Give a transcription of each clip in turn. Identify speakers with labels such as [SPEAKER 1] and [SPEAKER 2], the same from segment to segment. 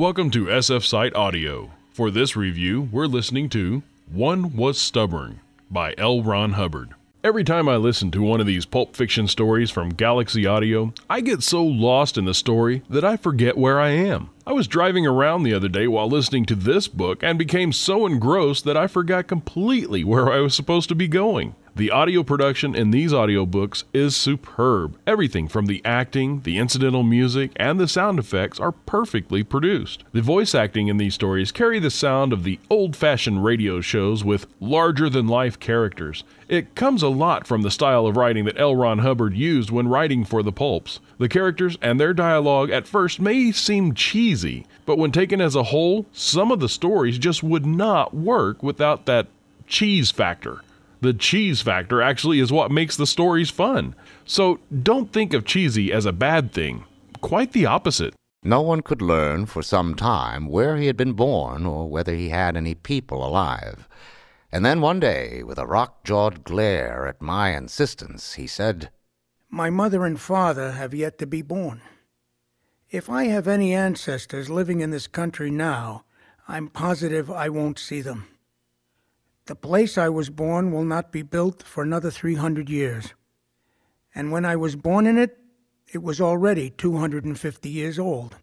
[SPEAKER 1] Welcome to SF Site Audio. For this review, we're listening to One Was Stubborn by L. Ron Hubbard. Every time I listen to one of these pulp fiction stories from Galaxy Audio, I get so lost in the story that I forget where I am. I was driving around the other day while listening to this book and became so engrossed that I forgot completely where I was supposed to be going. The audio production in these audiobooks is superb. Everything from the acting, the incidental music, and the sound effects are perfectly produced. The voice acting in these stories carry the sound of the old-fashioned radio shows with larger-than-life characters. It comes a lot from the style of writing that L. Ron Hubbard used when writing for the pulps. The characters and their dialogue at first may seem cheesy, but when taken as a whole, some of the stories just would not work without that cheese factor. The cheese factor actually is what makes the stories fun. So don't think of cheesy as a bad thing. Quite the opposite.
[SPEAKER 2] No one could learn for some time where he had been born or whether he had any people alive. And then one day, with a rock jawed glare at my insistence, he said,
[SPEAKER 3] My mother and father have yet to be born. If I have any ancestors living in this country now, I'm positive I won't see them. The place I was born will not be built for another 300 years. And when I was born in it, it was already 250 years old.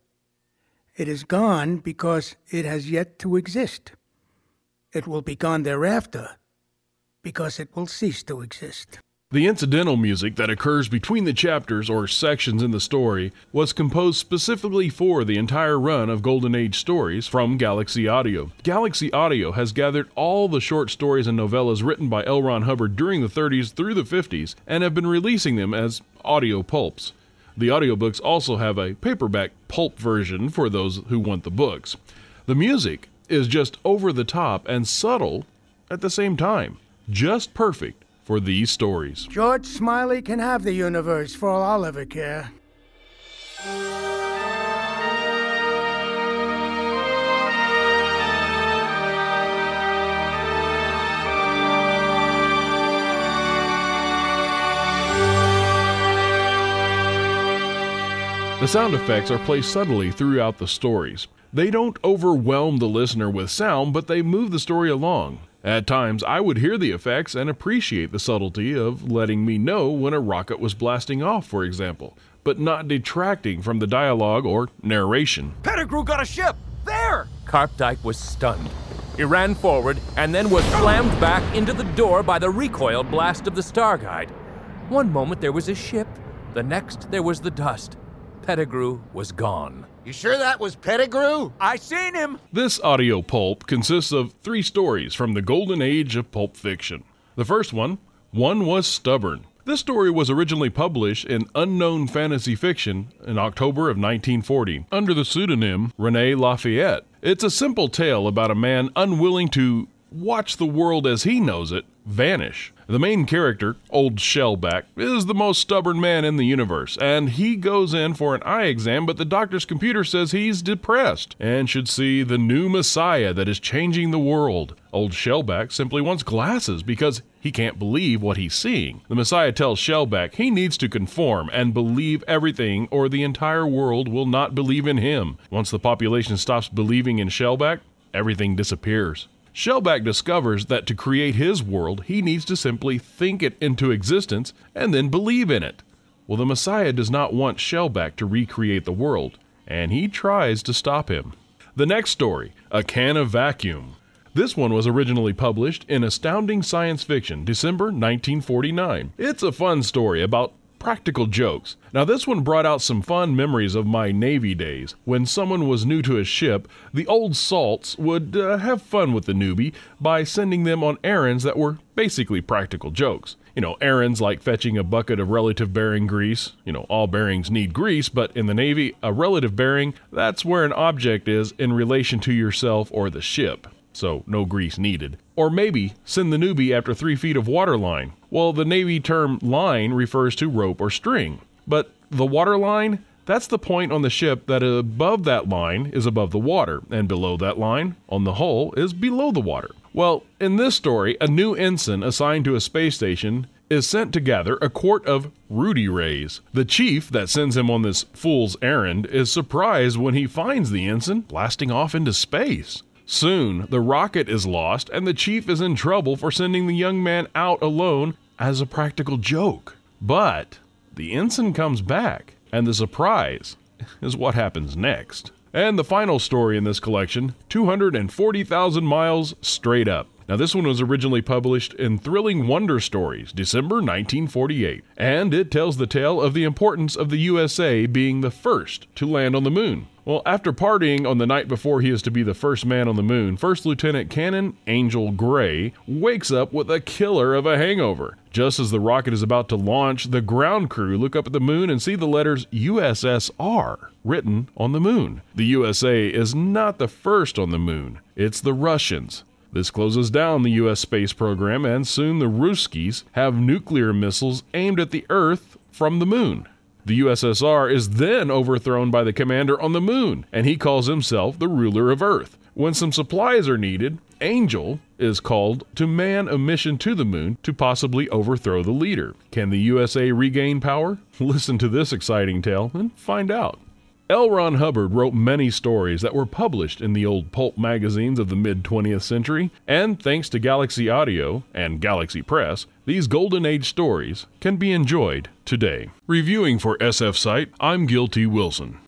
[SPEAKER 3] It is gone because it has yet to exist. It will be gone thereafter because it will cease to exist.
[SPEAKER 1] The incidental music that occurs between the chapters or sections in the story was composed specifically for the entire run of Golden Age stories from Galaxy Audio. Galaxy Audio has gathered all the short stories and novellas written by L. Ron Hubbard during the 30s through the 50s and have been releasing them as audio pulps. The audiobooks also have a paperback pulp version for those who want the books. The music is just over the top and subtle at the same time. Just perfect for these stories.
[SPEAKER 3] George Smiley can have the universe for all I'll ever care.
[SPEAKER 1] The sound effects are placed subtly throughout the stories. They don't overwhelm the listener with sound, but they move the story along. At times, I would hear the effects and appreciate the subtlety of letting me know when a rocket was blasting off, for example, but not detracting from the dialogue or narration.
[SPEAKER 4] Pettigrew got a ship! There! Carpdike was stunned. He ran forward and then was slammed back into the door by the recoil blast of the Star Guide. One moment there was a ship, the next there was the dust. Pettigrew was gone.
[SPEAKER 5] You sure that was Pettigrew?
[SPEAKER 4] I seen him!
[SPEAKER 1] This audio pulp consists of three stories from the golden age of pulp fiction. The first one, One Was Stubborn. This story was originally published in Unknown Fantasy Fiction in October of 1940 under the pseudonym Rene Lafayette. It's a simple tale about a man unwilling to watch the world as he knows it vanish. The main character, Old Shellback, is the most stubborn man in the universe, and he goes in for an eye exam, but the doctor's computer says he's depressed and should see the new messiah that is changing the world. Old Shellback simply wants glasses because he can't believe what he's seeing. The messiah tells Shellback he needs to conform and believe everything, or the entire world will not believe in him. Once the population stops believing in Shellback, everything disappears. Shellback discovers that to create his world, he needs to simply think it into existence and then believe in it. Well, the Messiah does not want Shellback to recreate the world, and he tries to stop him. The next story, A Can of Vacuum. This one was originally published in Astounding Science Fiction, December 1949. It's a fun story about practical jokes. Now, this one brought out some fond memories of my Navy days. When someone was new to a ship, the old salts would uh, have fun with the newbie by sending them on errands that were basically practical jokes. You know, errands like fetching a bucket of relative bearing grease. You know, all bearings need grease, but in the Navy, a relative bearing, that's where an object is in relation to yourself or the ship so no grease needed. Or maybe send the newbie after three feet of water line. Well, the Navy term line refers to rope or string. But the water line, that's the point on the ship that above that line is above the water, and below that line, on the hull, is below the water. Well, in this story, a new ensign assigned to a space station is sent to gather a quart of Rudy Rays. The chief that sends him on this fool's errand is surprised when he finds the ensign blasting off into space. Soon, the rocket is lost, and the chief is in trouble for sending the young man out alone as a practical joke. But the ensign comes back, and the surprise is what happens next. And the final story in this collection 240,000 miles straight up. Now, this one was originally published in Thrilling Wonder Stories, December 1948, and it tells the tale of the importance of the USA being the first to land on the moon. Well, after partying on the night before he is to be the first man on the moon, First Lieutenant Cannon Angel Gray wakes up with a killer of a hangover. Just as the rocket is about to launch, the ground crew look up at the moon and see the letters USSR written on the moon. The USA is not the first on the moon, it's the Russians. This closes down the U.S. space program, and soon the Ruskies have nuclear missiles aimed at the Earth from the moon. The USSR is then overthrown by the commander on the moon, and he calls himself the ruler of Earth. When some supplies are needed, Angel is called to man a mission to the moon to possibly overthrow the leader. Can the USA regain power? Listen to this exciting tale and find out. L. Ron Hubbard wrote many stories that were published in the old pulp magazines of the mid 20th century, and thanks to Galaxy Audio and Galaxy Press, these Golden Age stories can be enjoyed today. Reviewing for SF Site, I'm Gil T. Wilson.